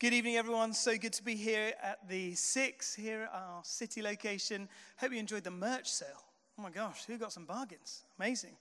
Good evening, everyone. So good to be here at the Six, here at our city location. Hope you enjoyed the merch sale. Oh my gosh, who got some bargains? Amazing.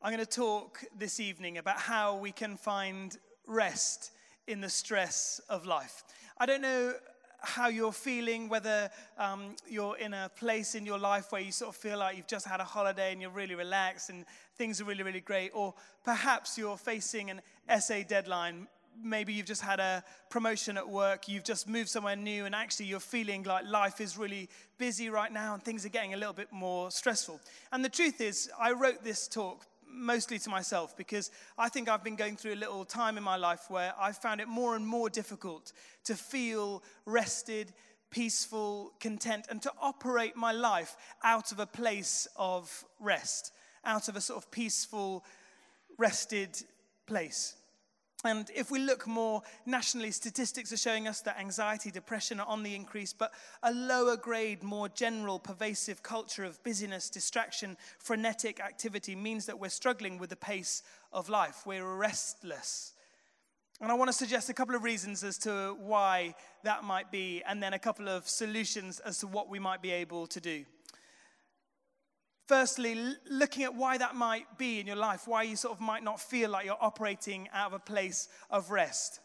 I'm going to talk this evening about how we can find rest in the stress of life. I don't know how you're feeling, whether um, you're in a place in your life where you sort of feel like you've just had a holiday and you're really relaxed and things are really, really great, or perhaps you're facing an essay deadline maybe you've just had a promotion at work, you've just moved somewhere new, and actually you're feeling like life is really busy right now and things are getting a little bit more stressful. And the truth is, I wrote this talk mostly to myself because I think I've been going through a little time in my life where I found it more and more difficult to feel rested, peaceful, content, and to operate my life out of a place of rest, out of a sort of peaceful, rested place. And if we look more nationally, statistics are showing us that anxiety, depression are on the increase, but a lower grade, more general, pervasive culture of busyness, distraction, frenetic activity means that we're struggling with the pace of life. We're restless. And I want to suggest a couple of reasons as to why that might be, and then a couple of solutions as to what we might be able to do. Firstly, looking at why that might be in your life, why you sort of might not feel like you're operating out of a place of rest.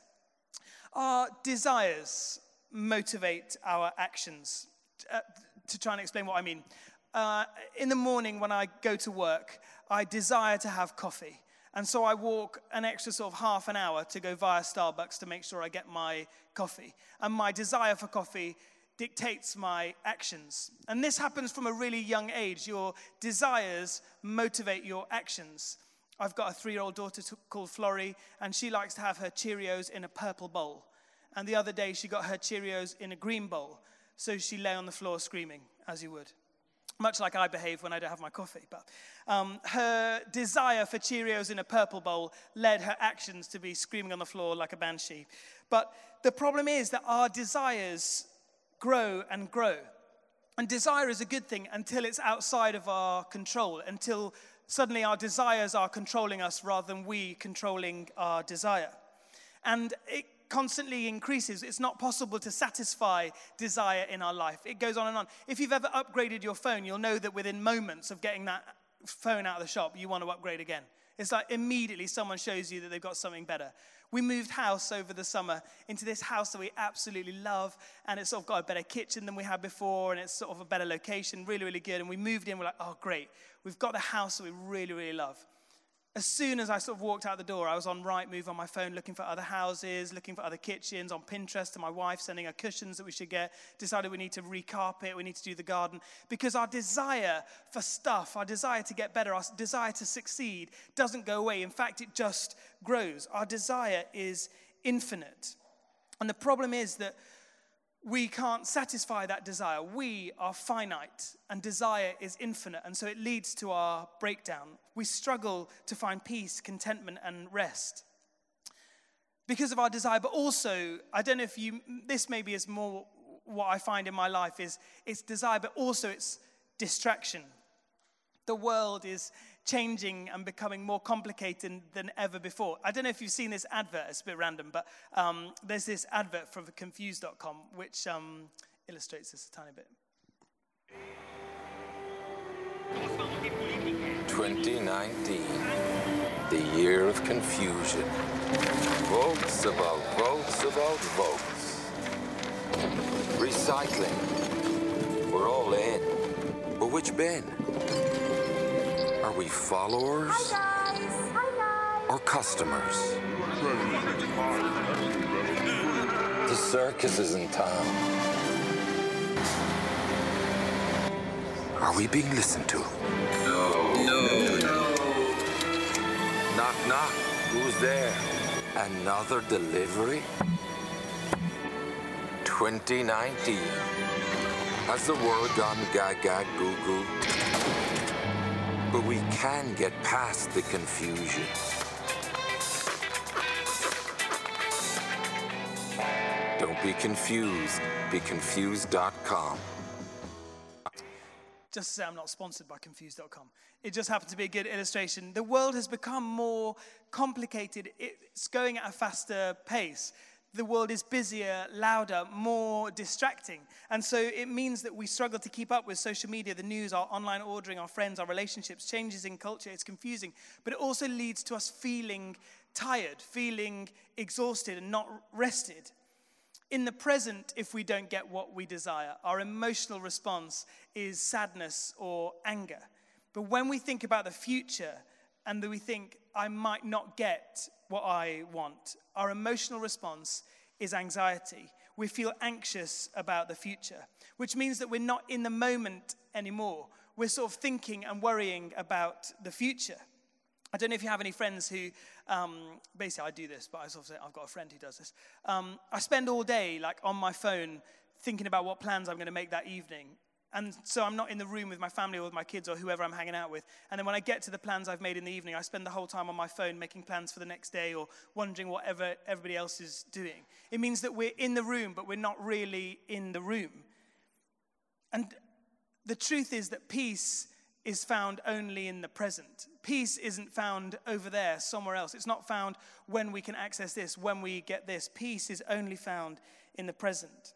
Our desires motivate our actions. Uh, to try and explain what I mean, uh, in the morning when I go to work, I desire to have coffee. And so I walk an extra sort of half an hour to go via Starbucks to make sure I get my coffee. And my desire for coffee dictates my actions. And this happens from a really young age. Your desires motivate your actions. I've got a three year old daughter called Florrie, and she likes to have her Cheerios in a purple bowl. And the other day, she got her Cheerios in a green bowl. So she lay on the floor screaming, as you would. Much like I behave when I don't have my coffee. But um, her desire for Cheerios in a purple bowl led her actions to be screaming on the floor like a banshee. But the problem is that our desires grow and grow. And desire is a good thing until it's outside of our control, until suddenly our desires are controlling us rather than we controlling our desire. And it constantly increases. It's not possible to satisfy desire in our life. It goes on and on. If you've ever upgraded your phone, you'll know that within moments of getting that phone out of the shop, you want to upgrade again. It's like immediately someone shows you that they've got something better. We moved house over the summer into this house that we absolutely love, and it's sort of got a better kitchen than we had before, and it's sort of a better location, really, really good. And we moved in, we're like, oh, great. We've got the house that we really, really love as soon as I sort of walked out the door, I was on Rightmove on my phone looking for other houses, looking for other kitchens, on Pinterest to my wife, sending her cushions that we should get. Decided we need to recarpet, we need to do the garden. Because our desire for stuff, our desire to get better, our desire to succeed doesn't go away. In fact, it just grows. Our desire is infinite. And the problem is that we can't satisfy that desire. We are finite, and desire is infinite, and so it leads to our breakdown. We struggle to find peace, contentment, and rest because of our desire, but also, I don't know if you, this maybe is more what I find in my life is it's desire, but also it's distraction. The world is changing and becoming more complicated than ever before. I don't know if you've seen this advert, it's a bit random, but um, there's this advert from confused.com which um, illustrates this a tiny bit. 2019, the year of confusion. Votes about votes about votes. Recycling. We're all in. But which bin? Are we followers? Hi guys. Hi guys. Or customers? The circus is in town. Are we being listened to? No. No. No. Knock, knock. Who's there? Another delivery? 2019. Has the world gone gaga goo goo? But we can get past the confusion. Don't be confused. Be confused.com. Just to say, I'm not sponsored by Confused.com. It just happened to be a good illustration. The world has become more complicated, it's going at a faster pace. The world is busier, louder, more distracting. And so it means that we struggle to keep up with social media, the news, our online ordering, our friends, our relationships, changes in culture. It's confusing. But it also leads to us feeling tired, feeling exhausted, and not rested. In the present, if we don't get what we desire, our emotional response is sadness or anger. But when we think about the future and we think, I might not get what I want. Our emotional response is anxiety. We feel anxious about the future, which means that we're not in the moment anymore. We're sort of thinking and worrying about the future. I don't know if you have any friends who, um, basically, I do this, but I sort of say I've got a friend who does this. Um, I spend all day, like, on my phone thinking about what plans I'm going to make that evening. And so I'm not in the room with my family or with my kids or whoever I'm hanging out with. And then when I get to the plans I've made in the evening, I spend the whole time on my phone making plans for the next day or wondering whatever everybody else is doing. It means that we're in the room, but we're not really in the room. And the truth is that peace is found only in the present. Peace isn't found over there, somewhere else. It's not found when we can access this, when we get this. Peace is only found in the present.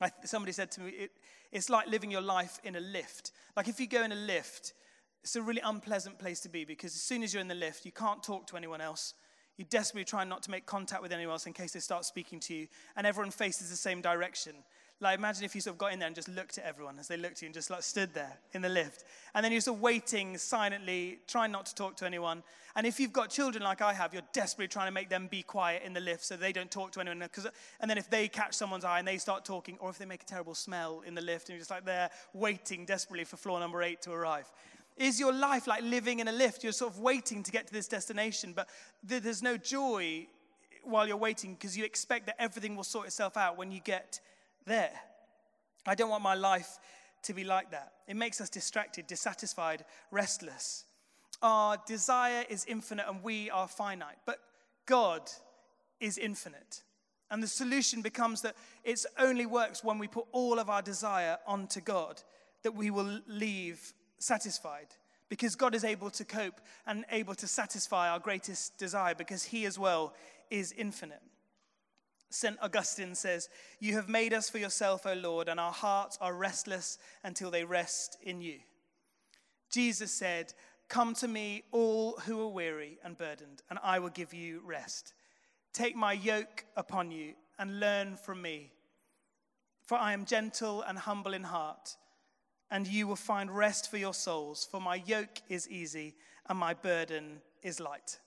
I, somebody said to me, it, it's like living your life in a lift. Like if you go in a lift, it's a really unpleasant place to be because as soon as you're in the lift, you can't talk to anyone else. You desperately try not to make contact with anyone else in case they start speaking to you, and everyone faces the same direction. Like, imagine if you sort of got in there and just looked at everyone as they looked at you and just like stood there in the lift. And then you're sort of waiting silently, trying not to talk to anyone. And if you've got children like I have, you're desperately trying to make them be quiet in the lift so they don't talk to anyone. Cause, And then if they catch someone's eye and they start talking, or if they make a terrible smell in the lift and you're just like there waiting desperately for floor number eight to arrive. Is your life like living in a lift? You're sort of waiting to get to this destination, but there's no joy while you're waiting because you expect that everything will sort itself out when you get there. I don't want my life to be like that. It makes us distracted, dissatisfied, restless. Our desire is infinite and we are finite, but God is infinite. And the solution becomes that it only works when we put all of our desire onto God, that we will leave satisfied. Because God is able to cope and able to satisfy our greatest desire, because He as well is infinite. St. Augustine says, You have made us for yourself, O Lord, and our hearts are restless until they rest in you. Jesus said, Come to me, all who are weary and burdened, and I will give you rest. Take my yoke upon you and learn from me. For I am gentle and humble in heart, and you will find rest for your souls. For my yoke is easy and my burden is light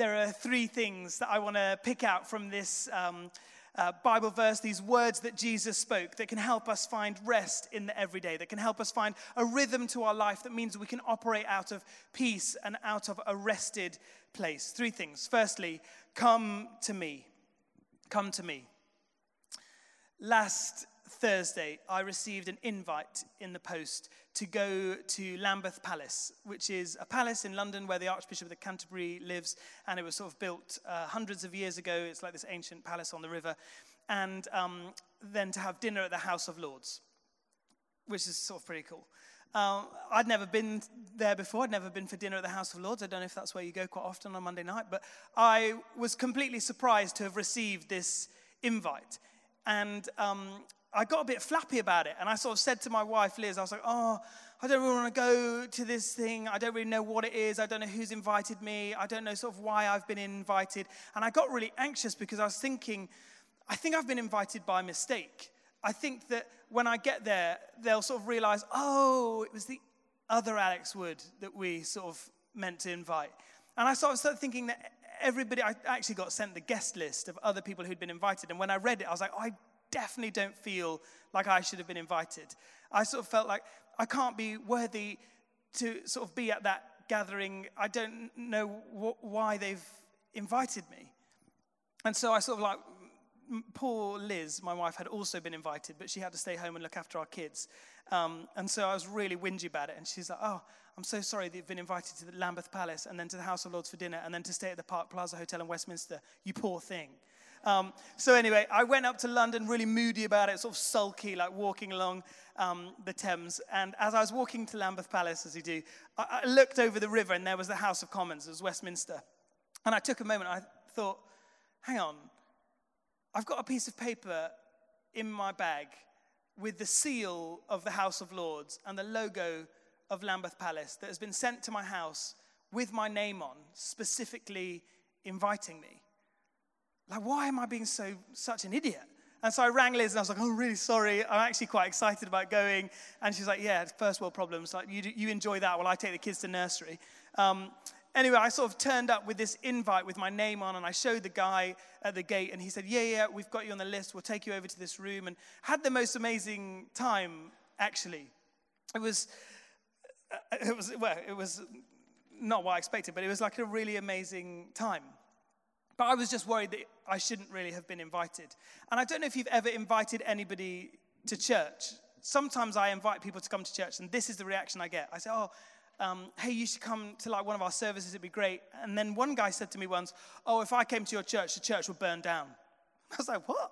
there are three things that I want to pick out from this um, uh, Bible verse, these words that Jesus spoke that can help us find rest in the everyday, that can help us find a rhythm to our life that means we can operate out of peace and out of a rested place. Three things. Firstly, come to me. Come to me. Last Thursday, I received an invite in the post to go to Lambeth Palace, which is a palace in London where the Archbishop of Canterbury lives, and it was sort of built uh, hundreds of years ago. It's like this ancient palace on the river. And um, then to have dinner at the House of Lords, which is sort of pretty cool. Um, I'd never been there before. I'd never been for dinner at the House of Lords. I don't know if that's where you go quite often on Monday night, but I was completely surprised to have received this invite. And um, I got a bit flappy about it. And I sort of said to my wife, Liz, I was like, oh, I don't really want to go to this thing. I don't really know what it is. I don't know who's invited me. I don't know sort of why I've been invited. And I got really anxious because I was thinking, I think I've been invited by mistake. I think that when I get there, they'll sort of realize, oh, it was the other Alex Wood that we sort of meant to invite. And I sort of started thinking that everybody, I actually got sent the guest list of other people who'd been invited. And when I read it, I was like, oh, I definitely don't feel like I should have been invited. I sort of felt like I can't be worthy to sort of be at that gathering. I don't know wh- why they've invited me. And so I sort of like, poor Liz, my wife, had also been invited, but she had to stay home and look after our kids. Um, and so I was really whingy about it. And she's like, oh, I'm so sorry that you've been invited to the Lambeth Palace and then to the House of Lords for dinner and then to stay at the Park Plaza Hotel in Westminster. You poor thing. Um, so anyway, I went up to London really moody about it, sort of sulky, like walking along um, the Thames. And as I was walking to Lambeth Palace, as you do, I, I looked over the river and there was the House of Commons, it was Westminster. And I took a moment, I thought, hang on, I've got a piece of paper in my bag with the seal of the House of Lords and the logo of Lambeth Palace that has been sent to my house with my name on, specifically inviting me. Like, why am I being so such an idiot? And so I rang Liz and I was like, oh, really sorry. I'm actually quite excited about going. And she's like, yeah, first world problems. Like, you, you enjoy that while I take the kids to nursery. Um, anyway, I sort of turned up with this invite with my name on, and I showed the guy at the gate, and he said, Yeah, yeah, we've got you on the list. We'll take you over to this room. And had the most amazing time, actually. It was, uh, it was, well, it was not what I expected, but it was like a really amazing time. But I was just worried that I shouldn't really have been invited. And I don't know if you've ever invited anybody to church. Sometimes I invite people to come to church, and this is the reaction I get. I say, Oh, um, hey, you should come to like one of our services, it'd be great. And then one guy said to me once, Oh, if I came to your church, the church would burn down. I was like, What?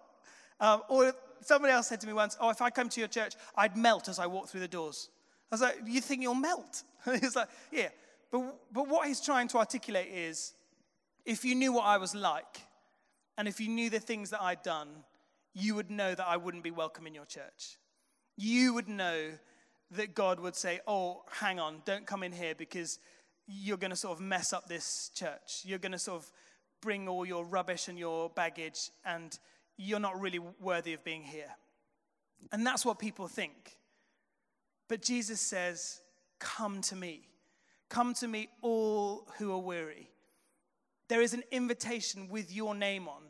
Um, or somebody else said to me once, Oh, if I come to your church, I'd melt as I walk through the doors. I was like, You think you'll melt? He's like, Yeah. But, but what he's trying to articulate is if you knew what I was like, and if you knew the things that I'd done, you would know that I wouldn't be welcome in your church. You would know that God would say, Oh, hang on, don't come in here because you're going to sort of mess up this church. You're going to sort of bring all your rubbish and your baggage, and you're not really worthy of being here. And that's what people think. But Jesus says, Come to me. Come to me, all who are weary there is an invitation with your name on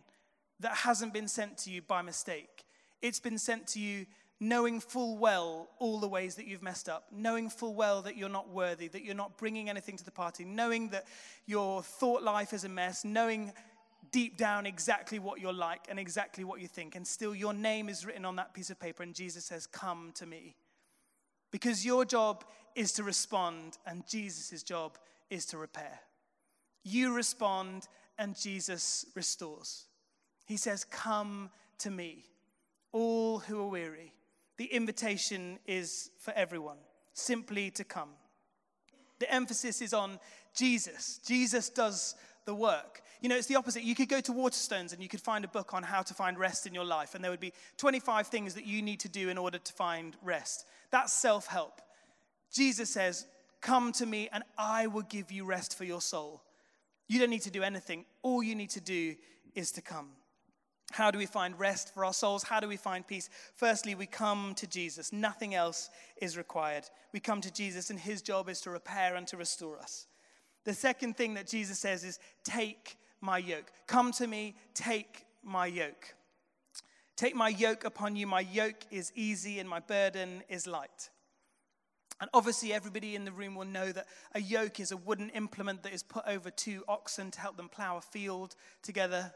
that hasn't been sent to you by mistake. It's been sent to you knowing full well all the ways that you've messed up, knowing full well that you're not worthy, that you're not bringing anything to the party, knowing that your thought life is a mess, knowing deep down exactly what you're like and exactly what you think. And still, your name is written on that piece of paper, and Jesus says, Come to me. Because your job is to respond, and Jesus' job is to repair. You respond, and Jesus restores. He says, Come to me, all who are weary. The invitation is for everyone, simply to come. The emphasis is on Jesus. Jesus does the work. You know, it's the opposite. You could go to Waterstones and you could find a book on how to find rest in your life, and there would be 25 things that you need to do in order to find rest. That's self help. Jesus says, Come to me, and I will give you rest for your soul. You don't need to do anything. All you need to do is to come. How do we find rest for our souls? How do we find peace? Firstly, we come to Jesus. Nothing else is required. We come to Jesus, and his job is to repair and to restore us. The second thing that Jesus says is, Take my yoke. Come to me, take my yoke. Take my yoke upon you. My yoke is easy, and my burden is light. And obviously, everybody in the room will know that a yoke is a wooden implement that is put over two oxen to help them plow a field together.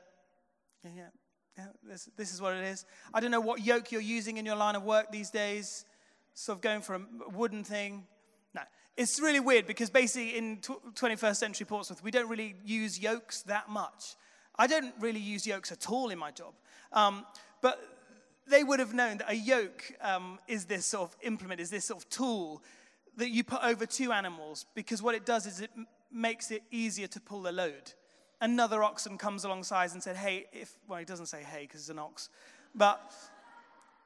Yeah, yeah, yeah this, this is what it is. I don't know what yoke you're using in your line of work these days, sort of going for a wooden thing. No, it's really weird because basically in 21st century Portsmouth, we don't really use yokes that much. I don't really use yokes at all in my job. Um, but they would have known that a yoke um, is this sort of implement, is this sort of tool that you put over two animals because what it does is it makes it easier to pull the load. Another oxen comes alongside and said, Hey, if, well, he doesn't say hey because it's an ox, but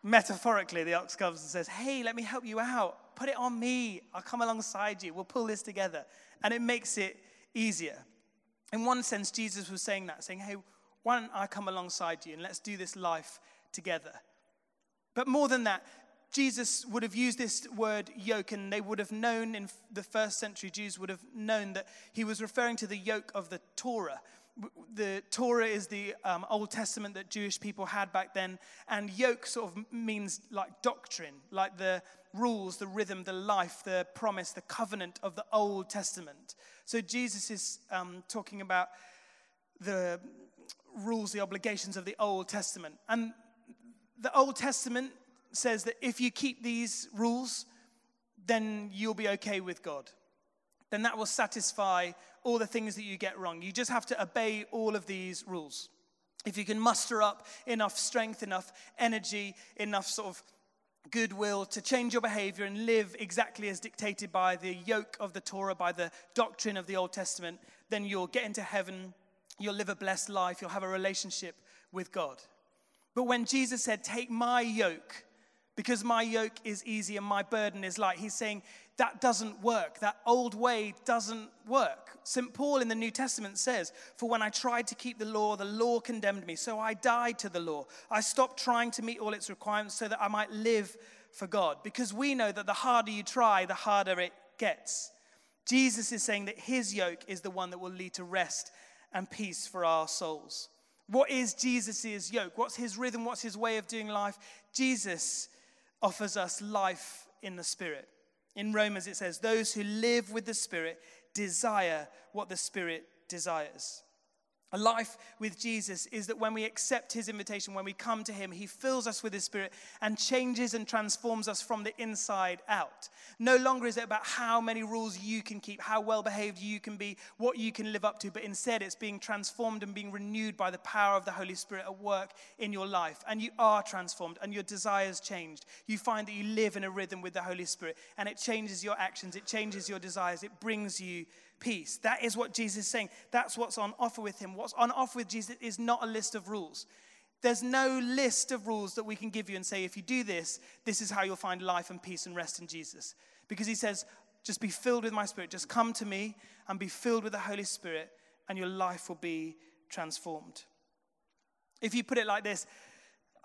metaphorically, the ox comes and says, Hey, let me help you out. Put it on me. I'll come alongside you. We'll pull this together. And it makes it easier. In one sense, Jesus was saying that, saying, Hey, why don't I come alongside you and let's do this life together. But more than that, Jesus would have used this word yoke, and they would have known in the first century Jews would have known that he was referring to the yoke of the Torah. The Torah is the um, Old Testament that Jewish people had back then, and yoke sort of means like doctrine, like the rules, the rhythm, the life, the promise, the covenant of the Old Testament. So Jesus is um, talking about the rules, the obligations of the Old Testament. And the Old Testament says that if you keep these rules, then you'll be okay with God. Then that will satisfy all the things that you get wrong. You just have to obey all of these rules. If you can muster up enough strength, enough energy, enough sort of goodwill to change your behavior and live exactly as dictated by the yoke of the Torah, by the doctrine of the Old Testament, then you'll get into heaven, you'll live a blessed life, you'll have a relationship with God. But when Jesus said, Take my yoke, because my yoke is easy and my burden is light, he's saying that doesn't work. That old way doesn't work. St. Paul in the New Testament says, For when I tried to keep the law, the law condemned me. So I died to the law. I stopped trying to meet all its requirements so that I might live for God. Because we know that the harder you try, the harder it gets. Jesus is saying that his yoke is the one that will lead to rest and peace for our souls. What is Jesus' yoke? What's his rhythm? What's his way of doing life? Jesus offers us life in the Spirit. In Romans, it says, Those who live with the Spirit desire what the Spirit desires. A life with Jesus is that when we accept his invitation, when we come to him, he fills us with his spirit and changes and transforms us from the inside out. No longer is it about how many rules you can keep, how well behaved you can be, what you can live up to, but instead it's being transformed and being renewed by the power of the Holy Spirit at work in your life. And you are transformed and your desires changed. You find that you live in a rhythm with the Holy Spirit and it changes your actions, it changes your desires, it brings you peace. That is what Jesus is saying. That's what's on offer with him. What's on offer with Jesus is not a list of rules. There's no list of rules that we can give you and say, if you do this, this is how you'll find life and peace and rest in Jesus. Because he says, just be filled with my spirit. Just come to me and be filled with the Holy Spirit, and your life will be transformed. If you put it like this,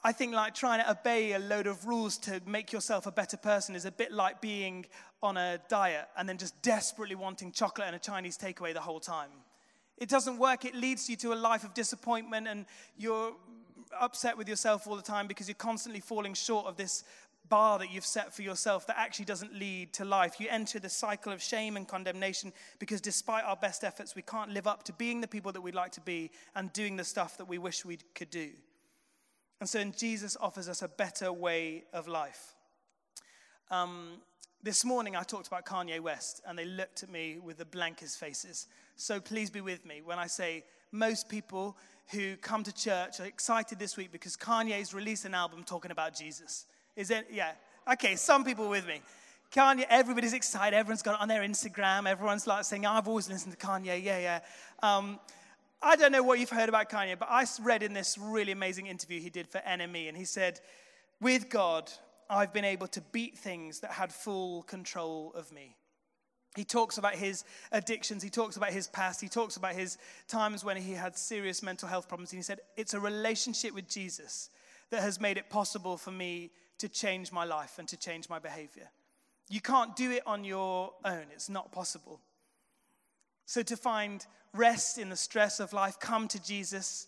I think like trying to obey a load of rules to make yourself a better person is a bit like being on a diet and then just desperately wanting chocolate and a Chinese takeaway the whole time. It doesn't work. It leads you to a life of disappointment and you're upset with yourself all the time because you're constantly falling short of this bar that you've set for yourself that actually doesn't lead to life. You enter the cycle of shame and condemnation because despite our best efforts, we can't live up to being the people that we'd like to be and doing the stuff that we wish we could do. And so Jesus offers us a better way of life. Um, this morning I talked about Kanye West, and they looked at me with the blankest faces. So please be with me when I say most people who come to church are excited this week because Kanye's released an album talking about Jesus. Is it? Yeah. Okay, some people with me. Kanye, everybody's excited. Everyone's got it on their Instagram. Everyone's like saying, I've always listened to Kanye. Yeah, yeah. Um, I don't know what you've heard about Kanye, but I read in this really amazing interview he did for NME, and he said, With God, I've been able to beat things that had full control of me. He talks about his addictions, he talks about his past, he talks about his times when he had serious mental health problems. And he said, It's a relationship with Jesus that has made it possible for me to change my life and to change my behavior. You can't do it on your own, it's not possible. So, to find rest in the stress of life, come to Jesus,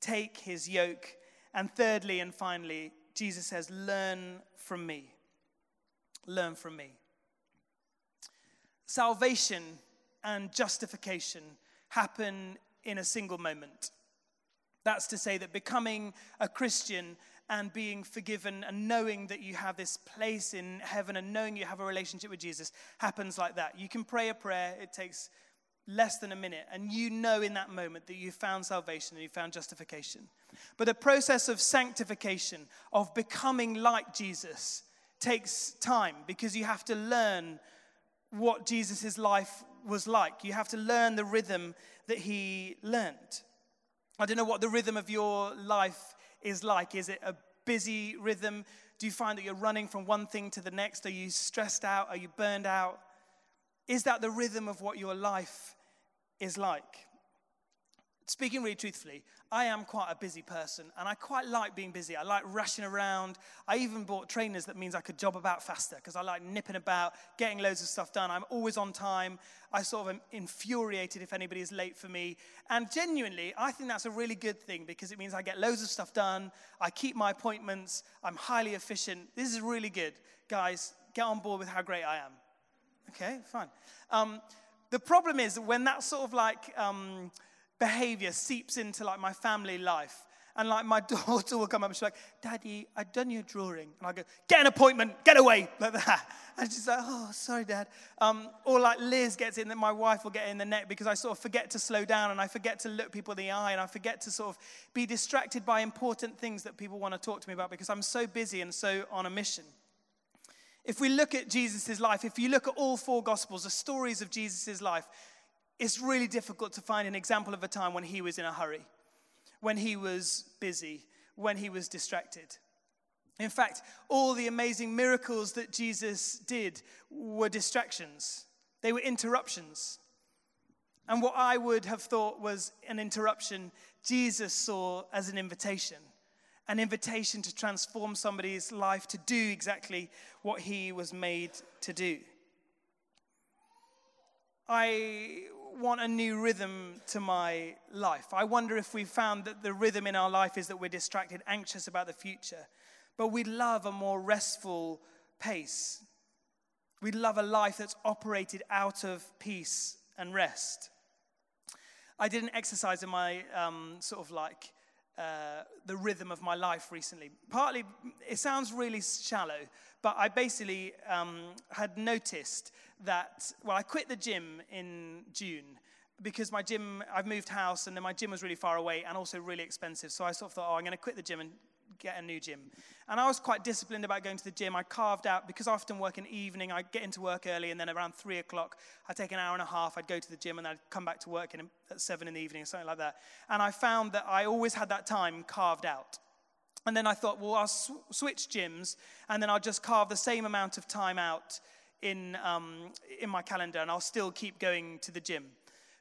take his yoke. And thirdly and finally, Jesus says, Learn from me. Learn from me. Salvation and justification happen in a single moment. That's to say, that becoming a Christian and being forgiven and knowing that you have this place in heaven and knowing you have a relationship with Jesus happens like that. You can pray a prayer, it takes less than a minute, and you know in that moment that you found salvation and you found justification. But the process of sanctification, of becoming like Jesus, takes time because you have to learn what Jesus' life was like. You have to learn the rhythm that he learned. I don't know what the rhythm of your life is like. Is it a busy rhythm? Do you find that you're running from one thing to the next? Are you stressed out? Are you burned out? Is that the rhythm of what your life is like? Speaking really truthfully, I am quite a busy person and I quite like being busy. I like rushing around. I even bought trainers that means I could job about faster because I like nipping about, getting loads of stuff done. I'm always on time. I sort of am infuriated if anybody is late for me. And genuinely, I think that's a really good thing because it means I get loads of stuff done. I keep my appointments. I'm highly efficient. This is really good. Guys, get on board with how great I am. Okay, fine. Um, the problem is when that sort of like um, behavior seeps into like my family life, and like my daughter will come up and she's like, Daddy, I've done your drawing. And I go, Get an appointment, get away, like that. And she's like, Oh, sorry, Dad. Um, or like Liz gets in, that my wife will get in the neck because I sort of forget to slow down and I forget to look people in the eye and I forget to sort of be distracted by important things that people want to talk to me about because I'm so busy and so on a mission. If we look at Jesus' life, if you look at all four Gospels, the stories of Jesus' life, it's really difficult to find an example of a time when he was in a hurry, when he was busy, when he was distracted. In fact, all the amazing miracles that Jesus did were distractions, they were interruptions. And what I would have thought was an interruption, Jesus saw as an invitation an invitation to transform somebody's life to do exactly what he was made to do. I want a new rhythm to my life. I wonder if we've found that the rhythm in our life is that we're distracted, anxious about the future, but we love a more restful pace. We love a life that's operated out of peace and rest. I did an exercise in my um, sort of like uh, the rhythm of my life recently. Partly, it sounds really shallow, but I basically um, had noticed that, well, I quit the gym in June because my gym, I've moved house and then my gym was really far away and also really expensive. So I sort of thought, oh, I'm going to quit the gym and get a new gym. And I was quite disciplined about going to the gym. I carved out, because I often work in the evening, I get into work early, and then around three o'clock, I'd take an hour and a half, I'd go to the gym, and I'd come back to work in, at seven in the evening, or something like that. And I found that I always had that time carved out. And then I thought, well, I'll sw- switch gyms, and then I'll just carve the same amount of time out in, um, in my calendar, and I'll still keep going to the gym.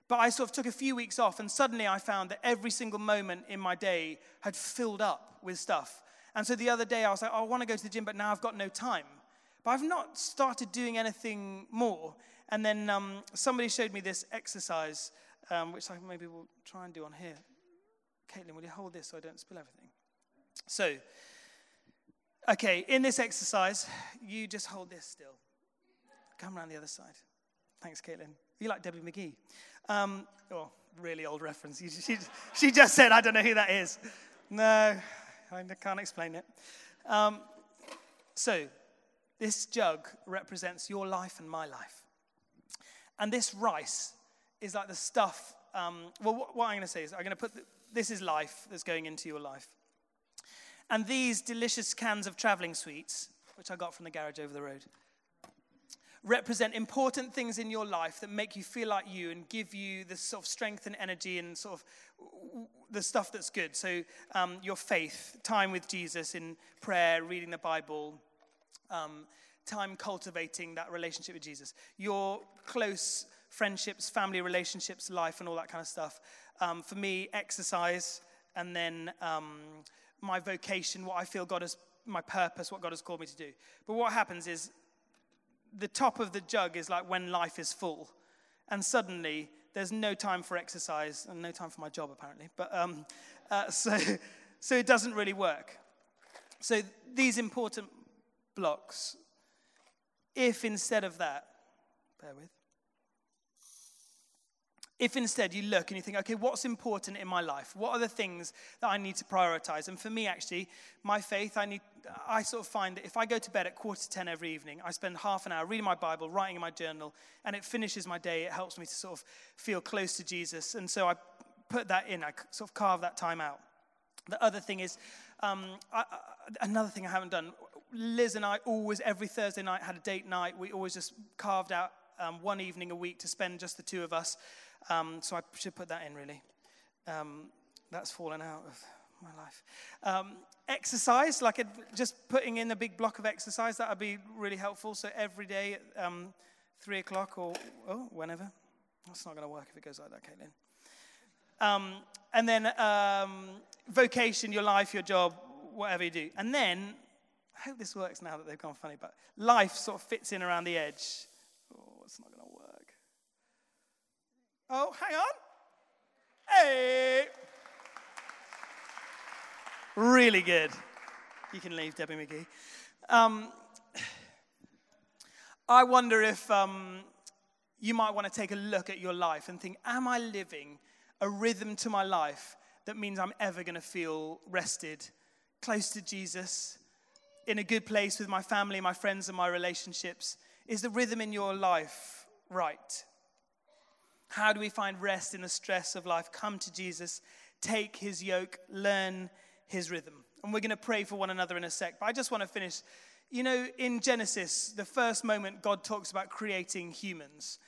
But I sort of took a few weeks off, and suddenly I found that every single moment in my day had filled up with stuff. And so the other day I was like, oh, I want to go to the gym, but now I've got no time. But I've not started doing anything more. And then um, somebody showed me this exercise, um, which I maybe will try and do on here. Caitlin, will you hold this so I don't spill everything? So, okay, in this exercise, you just hold this still. Come around the other side. Thanks, Caitlin. You like Debbie McGee? Um, oh, really old reference. She, she just said, I don't know who that is. No, I can't explain it. Um, so, this jug represents your life and my life. And this rice is like the stuff. Um, well, what, what, I'm going to say is, I'm going to put the, this is life that's going into your life. And these delicious cans of traveling sweets, which I got from the garage over the road, represent important things in your life that make you feel like you and give you the sort of strength and energy and sort of the stuff that's good. So, um, your faith, time with Jesus in prayer, reading the Bible, um, time cultivating that relationship with Jesus, your close friendships, family relationships, life, and all that kind of stuff. Um, for me, exercise, and then um, my vocation, what I feel God has, my purpose, what God has called me to do. But what happens is the top of the jug is like when life is full, and suddenly there's no time for exercise and no time for my job, apparently. But um, uh, so, so it doesn't really work. So these important blocks, if instead of that, bear with, if instead you look and you think, okay, what's important in my life? What are the things that I need to prioritize? And for me, actually, my faith, I need, I sort of find that if I go to bed at quarter to ten every evening, I spend half an hour reading my Bible, writing in my journal, and it finishes my day. It helps me to sort of feel close to Jesus. And so I put that in, I sort of carve that time out. The other thing is, um, I, I, another thing I haven't done, Liz and I always, every Thursday night, had a date night. We always just carved out um, one evening a week to spend just the two of us. Um, so I should put that in, really. Um, that's fallen out of my life. Um, exercise, like just putting in a big block of exercise, that would be really helpful. So every day at um, 3 o'clock or oh, whenever. That's not going to work if it goes like that, Caitlin. Um, and then um, vocation, your life, your job, whatever you do. And then, I hope this works now that they've gone funny, but life sort of fits in around the edge. Oh, it's not going. Oh, hang on. Hey. Really good. You can leave, Debbie McGee. Um, I wonder if um, you might want to take a look at your life and think, am I living a rhythm to my life that means I'm ever going to feel rested, close to Jesus, in a good place with my family, my friends, and my relationships? Is the rhythm in your life right? How do we find rest in the stress of life? Come to Jesus, take his yoke, learn his rhythm. And we're going to pray for one another in a sec. But I just want to finish. You know, in Genesis, the first moment God talks about creating humans,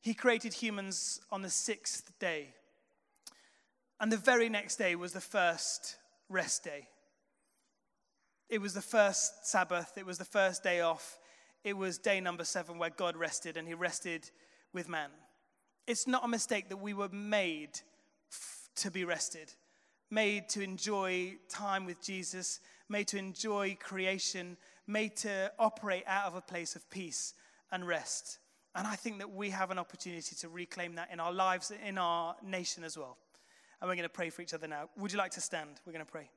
he created humans on the sixth day. And the very next day was the first rest day. It was the first Sabbath, it was the first day off, it was day number seven where God rested and he rested with man. It's not a mistake that we were made to be rested, made to enjoy time with Jesus, made to enjoy creation, made to operate out of a place of peace and rest. And I think that we have an opportunity to reclaim that in our lives, in our nation as well. And we're going to pray for each other now. Would you like to stand? We're going to pray.